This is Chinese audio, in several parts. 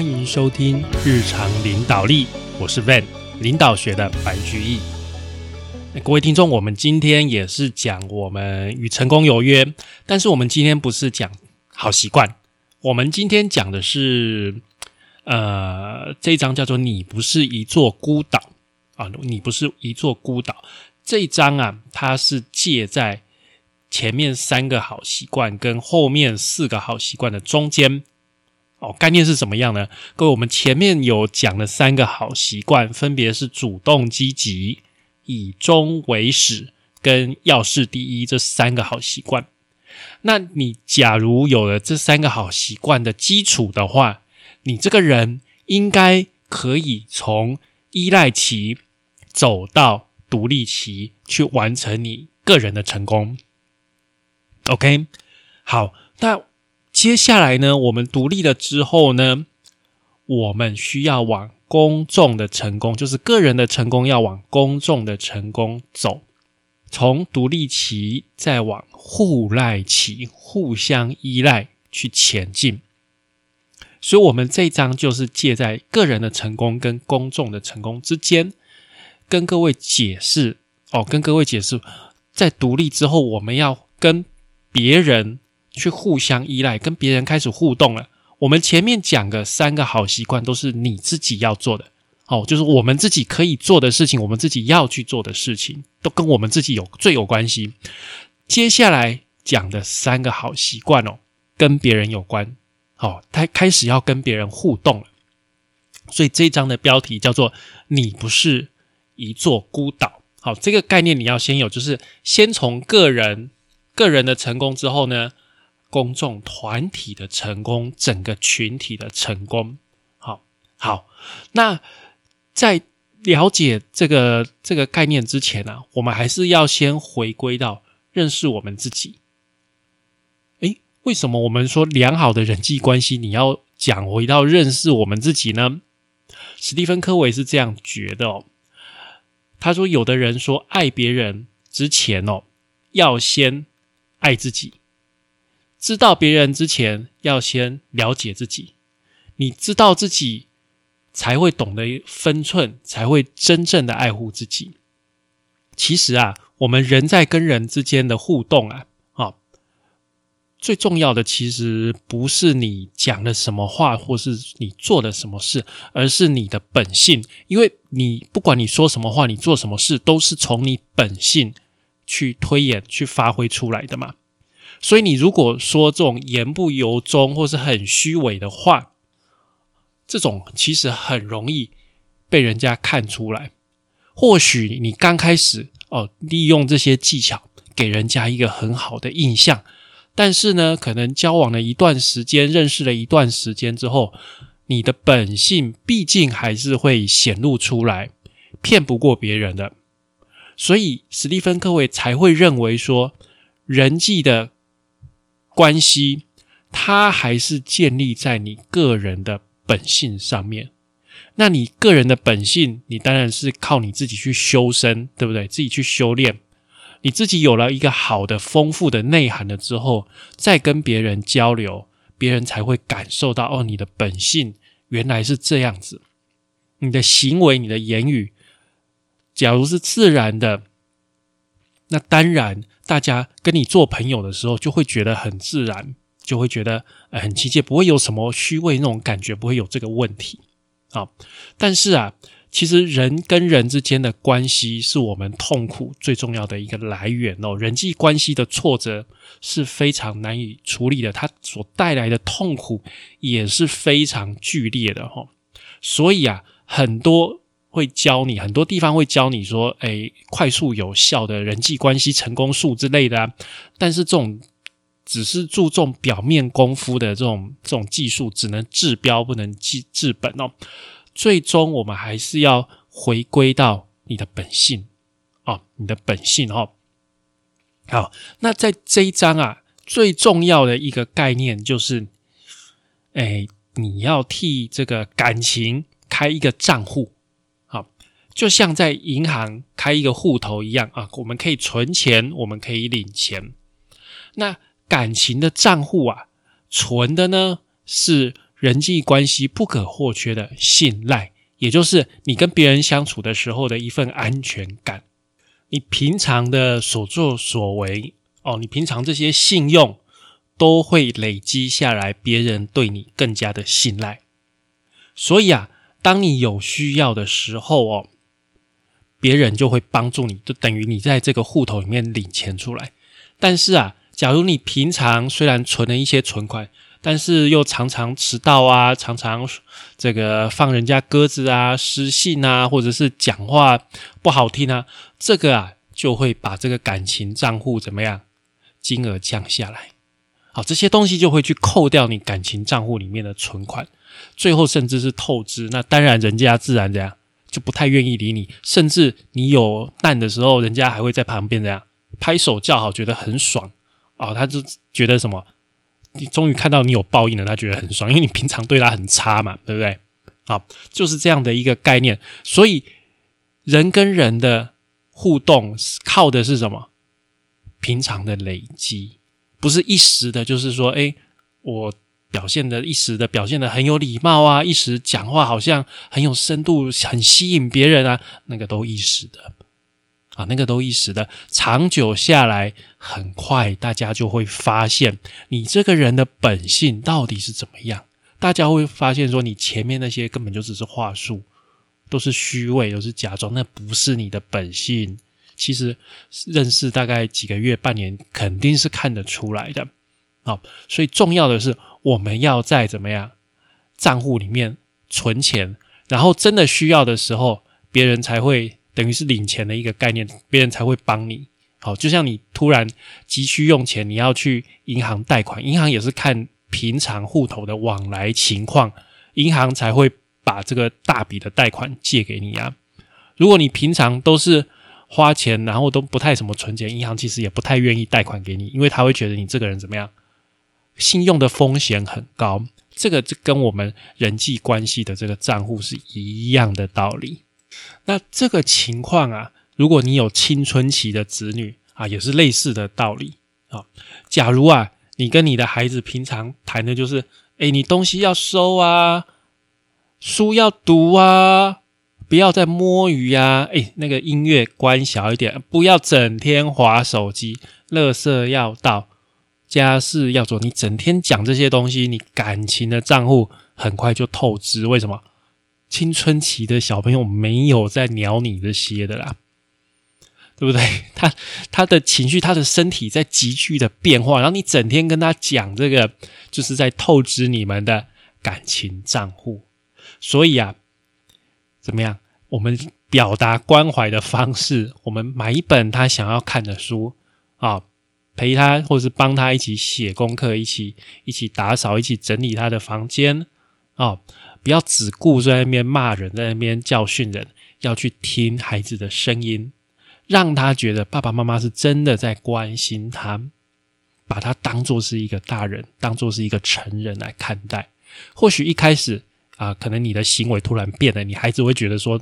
欢迎收听日常领导力，我是 Van，领导学的白居易。各位听众，我们今天也是讲我们与成功有约，但是我们今天不是讲好习惯，我们今天讲的是，呃，这一章叫做“你不是一座孤岛”啊，你不是一座孤岛。这一章啊，它是借在前面三个好习惯跟后面四个好习惯的中间。哦，概念是什么样呢？各位，我们前面有讲了三个好习惯，分别是主动积极、以终为始跟要事第一这三个好习惯。那你假如有了这三个好习惯的基础的话，你这个人应该可以从依赖期走到独立期，去完成你个人的成功。OK，好，那。接下来呢，我们独立了之后呢，我们需要往公众的成功，就是个人的成功，要往公众的成功走。从独立期再往互赖期，互相依赖去前进。所以，我们这一章就是借在个人的成功跟公众的成功之间，跟各位解释哦，跟各位解释，在独立之后，我们要跟别人。去互相依赖，跟别人开始互动了。我们前面讲的三个好习惯都是你自己要做的，哦，就是我们自己可以做的事情，我们自己要去做的事情，都跟我们自己有最有关系。接下来讲的三个好习惯哦，跟别人有关，哦，他开始要跟别人互动了。所以这一章的标题叫做“你不是一座孤岛”。好，这个概念你要先有，就是先从个人个人的成功之后呢。公众团体的成功，整个群体的成功，好好。那在了解这个这个概念之前呢，我们还是要先回归到认识我们自己。诶，为什么我们说良好的人际关系，你要讲回到认识我们自己呢？史蒂芬·科维是这样觉得哦。他说，有的人说，爱别人之前哦，要先爱自己。知道别人之前，要先了解自己。你知道自己，才会懂得分寸，才会真正的爱护自己。其实啊，我们人在跟人之间的互动啊，啊，最重要的其实不是你讲了什么话，或是你做了什么事，而是你的本性。因为你不管你说什么话，你做什么事，都是从你本性去推演、去发挥出来的嘛。所以，你如果说这种言不由衷或是很虚伪的话，这种其实很容易被人家看出来。或许你刚开始哦，利用这些技巧给人家一个很好的印象，但是呢，可能交往了一段时间，认识了一段时间之后，你的本性毕竟还是会显露出来，骗不过别人的。所以，史蒂芬·科维才会认为说，人际的。关系，它还是建立在你个人的本性上面。那你个人的本性，你当然是靠你自己去修身，对不对？自己去修炼，你自己有了一个好的、丰富的内涵了之后，再跟别人交流，别人才会感受到哦，你的本性原来是这样子。你的行为、你的言语，假如是自然的。那当然，大家跟你做朋友的时候，就会觉得很自然，就会觉得很亲切，不会有什么虚伪那种感觉，不会有这个问题啊。但是啊，其实人跟人之间的关系是我们痛苦最重要的一个来源哦。人际关系的挫折是非常难以处理的，它所带来的痛苦也是非常剧烈的哈。所以啊，很多。会教你很多地方会教你说，哎，快速有效的人际关系成功术之类的。但是这种只是注重表面功夫的这种这种技术，只能治标不能治治本哦。最终我们还是要回归到你的本性哦，你的本性哦。好，那在这一章啊，最重要的一个概念就是，哎，你要替这个感情开一个账户。就像在银行开一个户头一样啊，我们可以存钱，我们可以领钱。那感情的账户啊，存的呢是人际关系不可或缺的信赖，也就是你跟别人相处的时候的一份安全感。你平常的所作所为，哦，你平常这些信用都会累积下来，别人对你更加的信赖。所以啊，当你有需要的时候哦，别人就会帮助你，就等于你在这个户头里面领钱出来。但是啊，假如你平常虽然存了一些存款，但是又常常迟到啊，常常这个放人家鸽子啊、失信啊，或者是讲话不好听啊，这个啊就会把这个感情账户怎么样，金额降下来。好，这些东西就会去扣掉你感情账户里面的存款，最后甚至是透支。那当然，人家自然这样就不太愿意理你，甚至你有难的时候，人家还会在旁边这样拍手叫好，觉得很爽哦，他就觉得什么。你终于看到你有报应了，他觉得很爽，因为你平常对他很差嘛，对不对？好，就是这样的一个概念。所以人跟人的互动靠的是什么？平常的累积，不是一时的。就是说，哎，我表现的一时的表现的很有礼貌啊，一时讲话好像很有深度，很吸引别人啊，那个都一时的。啊，那个都一时的，长久下来，很快大家就会发现你这个人的本性到底是怎么样。大家会发现说，你前面那些根本就只是话术，都是虚伪，都是假装，那不是你的本性。其实认识大概几个月、半年，肯定是看得出来的。好，所以重要的是，我们要在怎么样账户里面存钱，然后真的需要的时候，别人才会。等于是领钱的一个概念，别人才会帮你。好，就像你突然急需用钱，你要去银行贷款，银行也是看平常户头的往来情况，银行才会把这个大笔的贷款借给你啊。如果你平常都是花钱，然后都不太怎么存钱，银行其实也不太愿意贷款给你，因为他会觉得你这个人怎么样，信用的风险很高。这个就跟我们人际关系的这个账户是一样的道理。那这个情况啊，如果你有青春期的子女啊，也是类似的道理啊。假如啊，你跟你的孩子平常谈的就是，哎，你东西要收啊，书要读啊，不要再摸鱼呀，哎，那个音乐关小一点，不要整天划手机，垃圾要到，家事要做，你整天讲这些东西，你感情的账户很快就透支。为什么？青春期的小朋友没有在鸟你这些的啦，对不对？他他的情绪、他的身体在急剧的变化，然后你整天跟他讲这个，就是在透支你们的感情账户。所以啊，怎么样？我们表达关怀的方式，我们买一本他想要看的书啊，陪他，或是帮他一起写功课，一起一起打扫，一起整理他的房间啊。不要只顾在那边骂人，在那边教训人，要去听孩子的声音，让他觉得爸爸妈妈是真的在关心他，把他当做是一个大人，当做是一个成人来看待。或许一开始啊，可能你的行为突然变了，你孩子会觉得说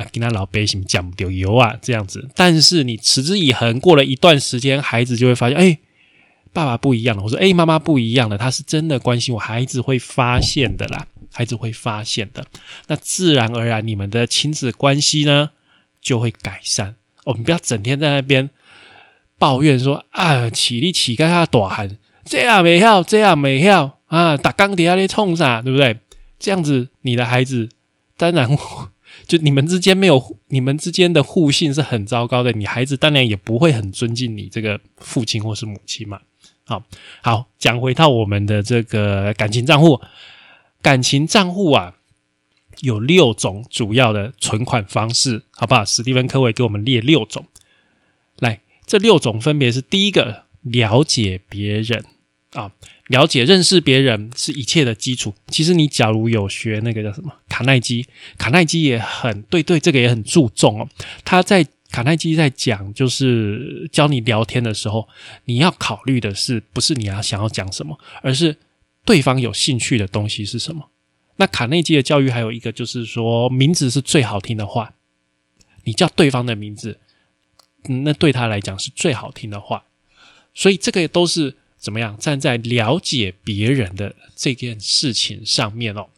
啊，跟他老百姓讲不丢油啊这样子。但是你持之以恒，过了一段时间，孩子就会发现，哎，爸爸不一样了。我说，哎，妈妈不一样了，他是真的关心我，孩子会发现的啦。孩子会发现的，那自然而然，你们的亲子关系呢就会改善。我们不要整天在那边抱怨说啊，起立起干他大喊，这样没效，这样没效啊，打钢铁那里冲啥，对不对？这样子，你的孩子当然 就你们之间没有，你们之间的互信是很糟糕的。你孩子当然也不会很尊敬你这个父亲或是母亲嘛。好好讲回到我们的这个感情账户。感情账户啊，有六种主要的存款方式，好不好？史蒂芬·科维给我们列六种，来，这六种分别是：第一个，了解别人啊，了解、认识别人是一切的基础。其实你假如有学那个叫什么卡耐基，卡耐基也很对，对这个也很注重哦。他在卡耐基在讲，就是教你聊天的时候，你要考虑的是，不是你要想要讲什么，而是。对方有兴趣的东西是什么？那卡内基的教育还有一个就是说，名字是最好听的话，你叫对方的名字，那对他来讲是最好听的话。所以这个也都是怎么样站在了解别人的这件事情上面哦。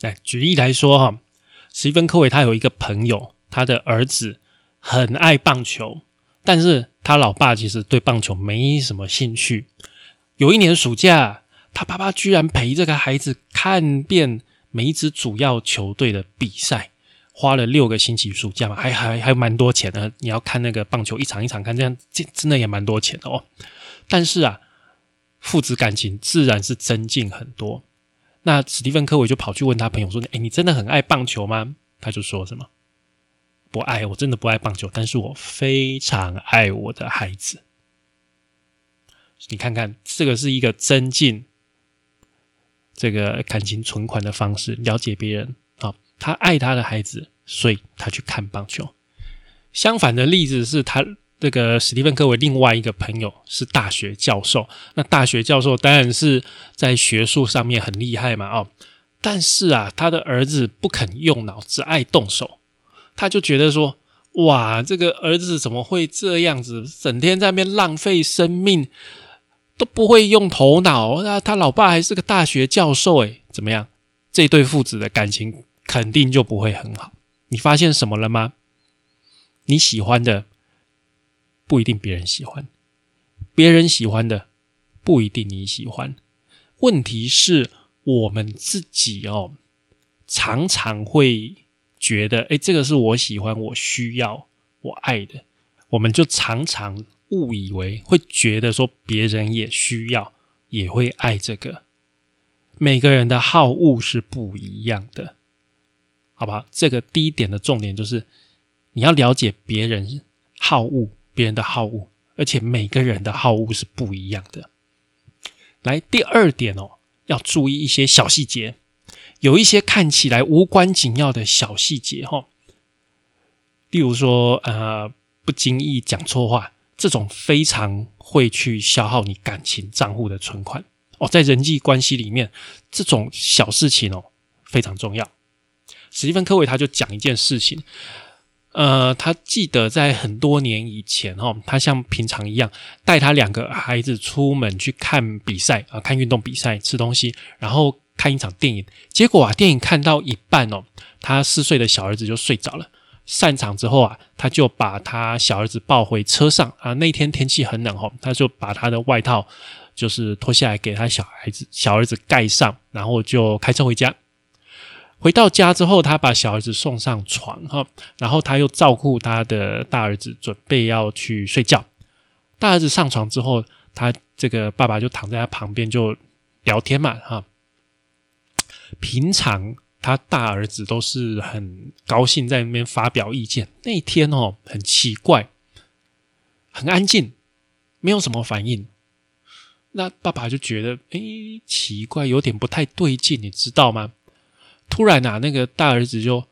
来举例来说哈，史蒂芬·科维他有一个朋友，他的儿子很爱棒球，但是他老爸其实对棒球没什么兴趣。有一年暑假，他爸爸居然陪这个孩子看遍每一支主要球队的比赛，花了六个星期暑假嘛，还还还蛮多钱的。你要看那个棒球一场一场看，这样这真的也蛮多钱的哦。但是啊，父子感情自然是增进很多。那史蒂芬·科维就跑去问他朋友说：“哎，你真的很爱棒球吗？”他就说什么：“不爱，我真的不爱棒球，但是我非常爱我的孩子。”你看看，这个是一个增进这个感情存款的方式，了解别人啊。他爱他的孩子，所以他去看棒球。相反的例子是他这个史蒂芬·科维另外一个朋友是大学教授。那大学教授当然是在学术上面很厉害嘛，哦，但是啊，他的儿子不肯用脑，只爱动手，他就觉得说：哇，这个儿子怎么会这样子，整天在那边浪费生命？都不会用头脑，那他老爸还是个大学教授，诶，怎么样？这对父子的感情肯定就不会很好。你发现什么了吗？你喜欢的不一定别人喜欢，别人喜欢的不一定你喜欢。问题是我们自己哦，常常会觉得，哎，这个是我喜欢、我需要、我爱的，我们就常常。误以为会觉得说别人也需要，也会爱这个。每个人的好恶是不一样的，好吧？这个第一点的重点就是你要了解别人好恶，别人的好恶，而且每个人的好恶是不一样的。来，第二点哦，要注意一些小细节，有一些看起来无关紧要的小细节哈，例如说呃，不经意讲错话。这种非常会去消耗你感情账户的存款哦，在人际关系里面，这种小事情哦非常重要。史蒂芬·科维他就讲一件事情，呃，他记得在很多年以前哈，他像平常一样带他两个孩子出门去看比赛啊，看运动比赛，吃东西，然后看一场电影。结果啊，电影看到一半哦，他四岁的小儿子就睡着了。散场之后啊，他就把他小儿子抱回车上啊。那天天气很冷哦，他就把他的外套就是脱下来给他小孩子小儿子盖上，然后就开车回家。回到家之后，他把小儿子送上床哈，然后他又照顾他的大儿子，准备要去睡觉。大儿子上床之后，他这个爸爸就躺在他旁边就聊天嘛哈。平常。他大儿子都是很高兴在那边发表意见。那天哦，很奇怪，很安静，没有什么反应。那爸爸就觉得，哎，奇怪，有点不太对劲，你知道吗？突然啊，那个大儿子就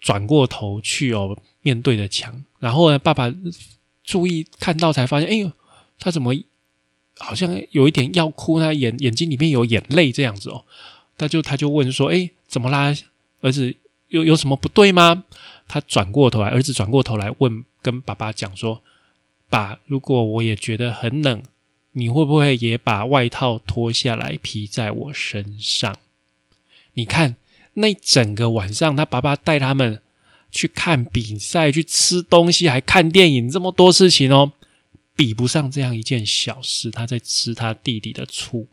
转过头去哦，面对着墙。然后呢，爸爸注意看到，才发现，哎呦，他怎么好像有一点要哭？他眼眼睛里面有眼泪这样子哦。他就他就问说：“哎，怎么啦？儿子有有什么不对吗？”他转过头来，儿子转过头来问，跟爸爸讲说：“爸，如果我也觉得很冷，你会不会也把外套脱下来披在我身上？”你看，那整个晚上，他爸爸带他们去看比赛，去吃东西，还看电影，这么多事情哦，比不上这样一件小事。他在吃他弟弟的醋。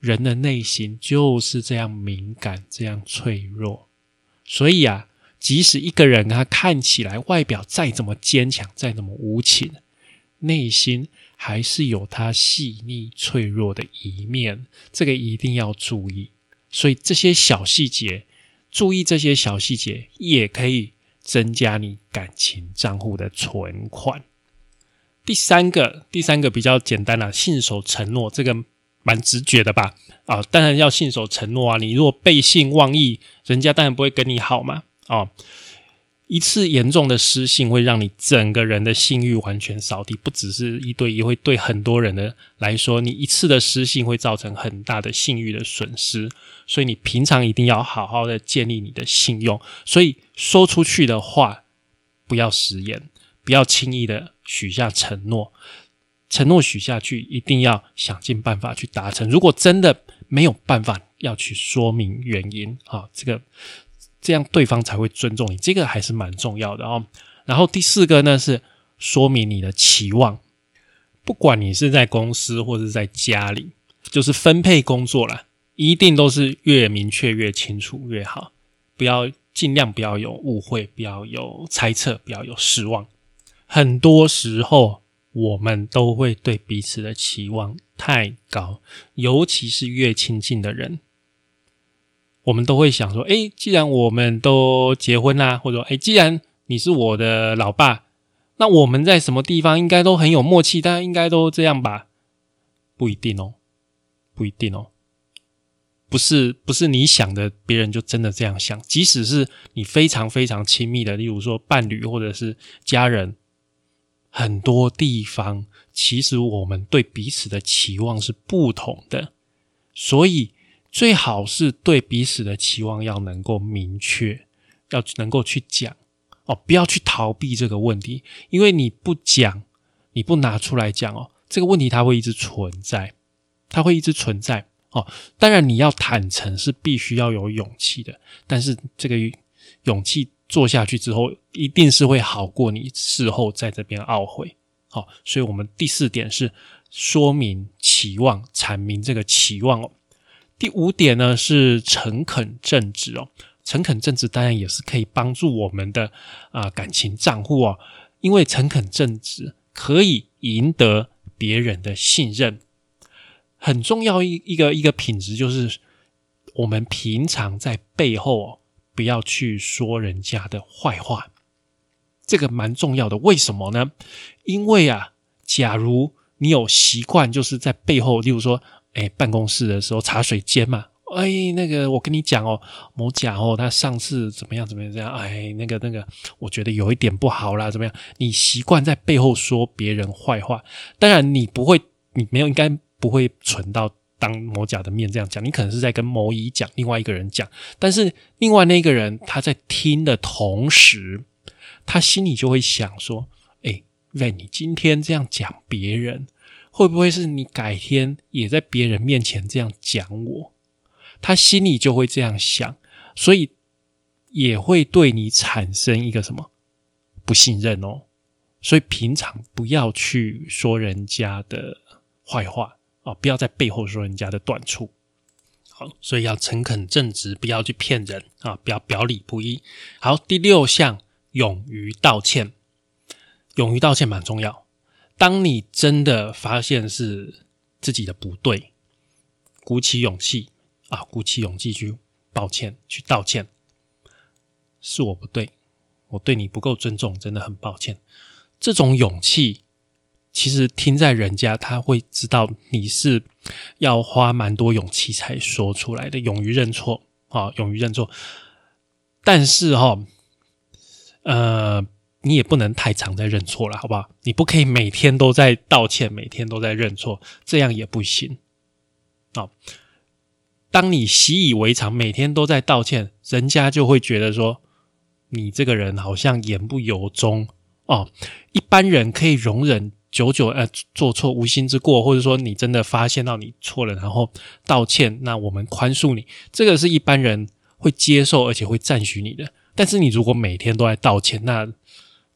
人的内心就是这样敏感，这样脆弱，所以啊，即使一个人他看起来外表再怎么坚强，再怎么无情，内心还是有他细腻脆弱的一面，这个一定要注意。所以这些小细节，注意这些小细节，也可以增加你感情账户的存款。第三个，第三个比较简单了，信守承诺，这个。蛮直觉的吧？啊，当然要信守承诺啊！你如果背信忘义，人家当然不会跟你好嘛！啊，一次严重的失信会让你整个人的信誉完全扫地，不只是一对一，会对很多人的来说，你一次的失信会造成很大的信誉的损失。所以你平常一定要好好的建立你的信用。所以说出去的话不要食言，不要轻易的许下承诺。承诺许下去，一定要想尽办法去达成。如果真的没有办法，要去说明原因啊，这个这样对方才会尊重你，这个还是蛮重要的哦。然后第四个呢是说明你的期望，不管你是在公司或者在家里，就是分配工作了，一定都是越明确越清楚越好，不要尽量不要有误会，不要有猜测，不要有失望。很多时候我们都会对彼此的期望太高，尤其是越亲近的人。我们都会想说，哎，既然我们都结婚啦，或者说，哎，既然你是我的老爸，那我们在什么地方应该都很有默契，大家应该都这样吧？不一定哦，不一定哦，不是不是你想的，别人就真的这样想。即使是你非常非常亲密的，例如说伴侣或者是家人，很多地方其实我们对彼此的期望是不同的，所以。最好是对彼此的期望要能够明确，要能够去讲哦，不要去逃避这个问题，因为你不讲，你不拿出来讲哦，这个问题它会一直存在，它会一直存在哦。当然你要坦诚是必须要有勇气的，但是这个勇气做下去之后，一定是会好过你事后在这边懊悔。好，所以我们第四点是说明期望，阐明这个期望哦。第五点呢是诚恳正直哦，诚恳正直当然也是可以帮助我们的啊感情账户哦，因为诚恳正直可以赢得别人的信任。很重要一一个一个品质就是我们平常在背后哦不要去说人家的坏话，这个蛮重要的。为什么呢？因为啊，假如你有习惯就是在背后，例如说。哎，办公室的时候茶水间嘛，哎，那个我跟你讲哦，某甲哦，他上次怎么样怎么样这样，哎，那个那个，我觉得有一点不好啦，怎么样？你习惯在背后说别人坏话，当然你不会，你没有应该不会存到当某甲的面这样讲，你可能是在跟某乙讲，另外一个人讲，但是另外那个人他在听的同时，他心里就会想说，哎，喂，你今天这样讲别人。会不会是你改天也在别人面前这样讲我？他心里就会这样想，所以也会对你产生一个什么不信任哦。所以平常不要去说人家的坏话啊，不要在背后说人家的短处。好，所以要诚恳正直，不要去骗人啊，不要表里不一。好，第六项，勇于道歉，勇于道歉蛮重要。当你真的发现是自己的不对，鼓起勇气啊，鼓起勇气去抱歉，去道歉，是我不对，我对你不够尊重，真的很抱歉。这种勇气，其实听在人家他会知道你是要花蛮多勇气才说出来的，勇于认错啊，勇于认错。但是哈，呃。你也不能太常在认错了，好不好？你不可以每天都在道歉，每天都在认错，这样也不行。哦，当你习以为常，每天都在道歉，人家就会觉得说你这个人好像言不由衷哦。一般人可以容忍久久呃做错无心之过，或者说你真的发现到你错了，然后道歉，那我们宽恕你，这个是一般人会接受而且会赞许你的。但是你如果每天都在道歉，那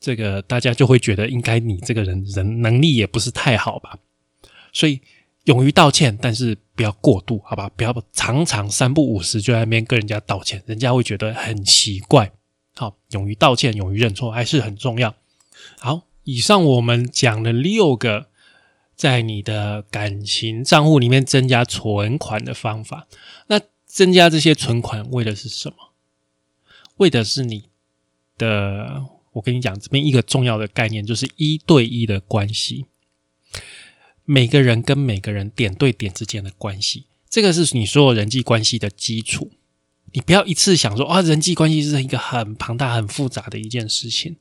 这个大家就会觉得，应该你这个人人能力也不是太好吧？所以勇于道歉，但是不要过度，好吧？不要常常三不五时就在那边跟人家道歉，人家会觉得很奇怪。好，勇于道歉，勇于认错还是很重要。好，以上我们讲了六个在你的感情账户里面增加存款的方法。那增加这些存款为的是什么？为的是你的。我跟你讲，这边一个重要的概念就是一对一的关系，每个人跟每个人点对点之间的关系，这个是你所有人际关系的基础。你不要一次想说啊，人际关系是一个很庞大、很复杂的一件事情。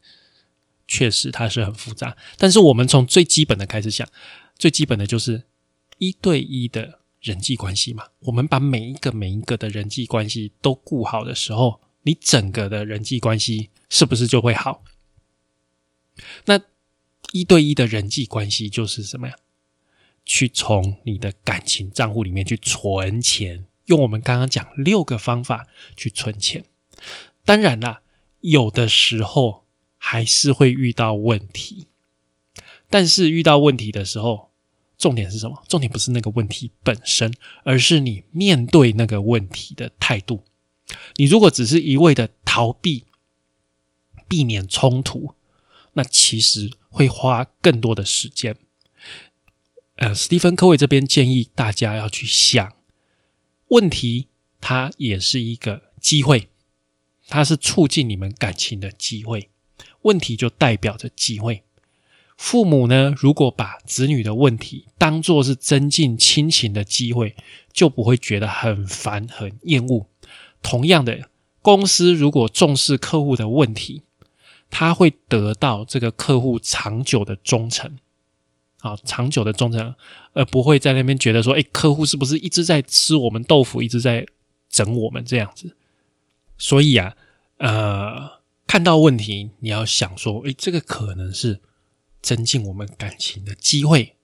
确实，它是很复杂。但是我们从最基本的开始想，最基本的就是一对一的人际关系嘛。我们把每一个每一个的人际关系都顾好的时候。你整个的人际关系是不是就会好？那一对一的人际关系就是什么呀？去从你的感情账户里面去存钱，用我们刚刚讲六个方法去存钱。当然啦，有的时候还是会遇到问题，但是遇到问题的时候，重点是什么？重点不是那个问题本身，而是你面对那个问题的态度。你如果只是一味的逃避、避免冲突，那其实会花更多的时间。呃，史蒂芬·科维这边建议大家要去想问题，它也是一个机会，它是促进你们感情的机会。问题就代表着机会。父母呢，如果把子女的问题当做是增进亲情的机会，就不会觉得很烦、很厌恶。同样的，公司如果重视客户的问题，他会得到这个客户长久的忠诚。啊，长久的忠诚，而不会在那边觉得说，哎，客户是不是一直在吃我们豆腐，一直在整我们这样子？所以啊，呃，看到问题，你要想说，哎，这个可能是增进我们感情的机会。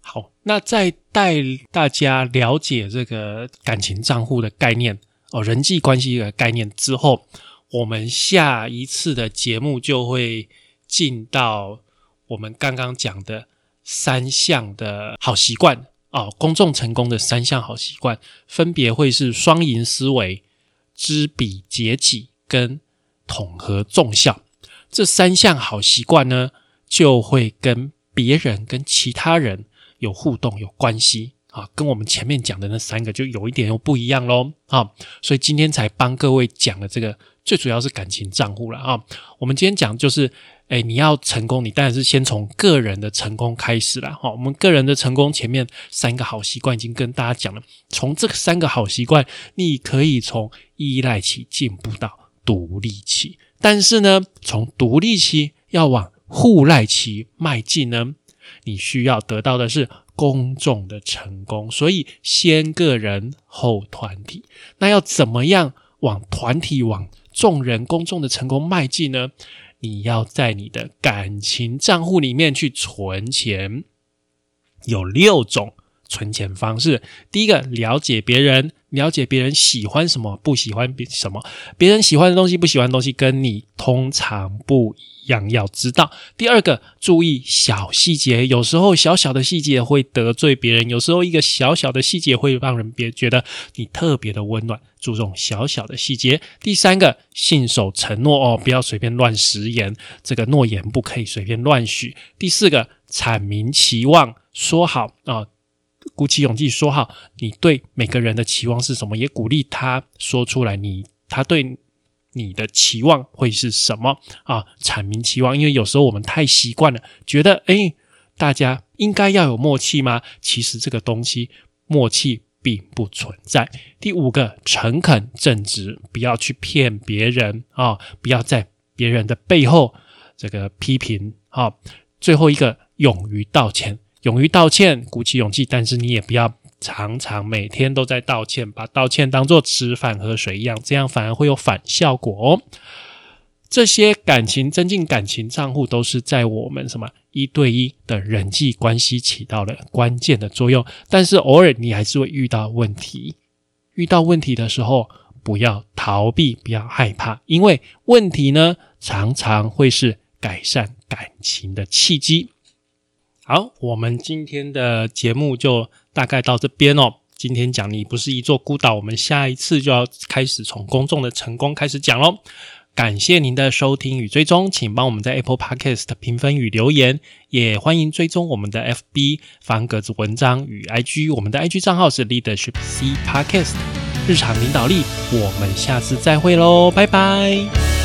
好，那在带大家了解这个感情账户的概念哦，人际关系的概念之后，我们下一次的节目就会进到我们刚刚讲的。三项的好习惯哦，公众成功的三项好习惯，分别会是双赢思维、知彼解己跟统合众效。这三项好习惯呢，就会跟别人、跟其他人有互动、有关系啊，跟我们前面讲的那三个就有一点又不一样喽啊。所以今天才帮各位讲了这个，最主要是感情账户了啊。我们今天讲就是。哎，你要成功，你当然是先从个人的成功开始了。哈，我们个人的成功前面三个好习惯已经跟大家讲了。从这三个好习惯，你可以从依赖期进步到独立期。但是呢，从独立期要往互赖期迈进呢，你需要得到的是公众的成功。所以，先个人后团体。那要怎么样往团体、往众人、公众的成功迈进呢？你要在你的感情账户里面去存钱，有六种存钱方式。第一个，了解别人，了解别人喜欢什么，不喜欢别什么，别人喜欢的东西，不喜欢的东西，跟你通常不一。样要知道。第二个，注意小细节，有时候小小的细节会得罪别人，有时候一个小小的细节会让人别觉得你特别的温暖。注重小小的细节。第三个，信守承诺哦，不要随便乱食言，这个诺言不可以随便乱许。第四个，阐明期望，说好啊，鼓起勇气说好，你对每个人的期望是什么，也鼓励他说出来，你他对。你的期望会是什么啊？阐明期望，因为有时候我们太习惯了，觉得诶，大家应该要有默契吗？其实这个东西默契并不存在。第五个，诚恳正直，不要去骗别人啊，不要在别人的背后这个批评啊。最后一个，勇于道歉，勇于道歉，鼓起勇气，但是你也不要。常常每天都在道歉，把道歉当做吃饭喝水一样，这样反而会有反效果哦。这些感情增进感情账户，都是在我们什么一对一的人际关系起到了关键的作用。但是偶尔你还是会遇到问题，遇到问题的时候，不要逃避，不要害怕，因为问题呢，常常会是改善感情的契机。好，我们今天的节目就。大概到这边哦。今天讲你不是一座孤岛，我们下一次就要开始从公众的成功开始讲喽。感谢您的收听与追踪，请帮我们在 Apple Podcast 评分与留言，也欢迎追踪我们的 FB 方格子文章与 IG。我们的 IG 账号是 Leadership C Podcast 日常领导力。我们下次再会喽，拜拜。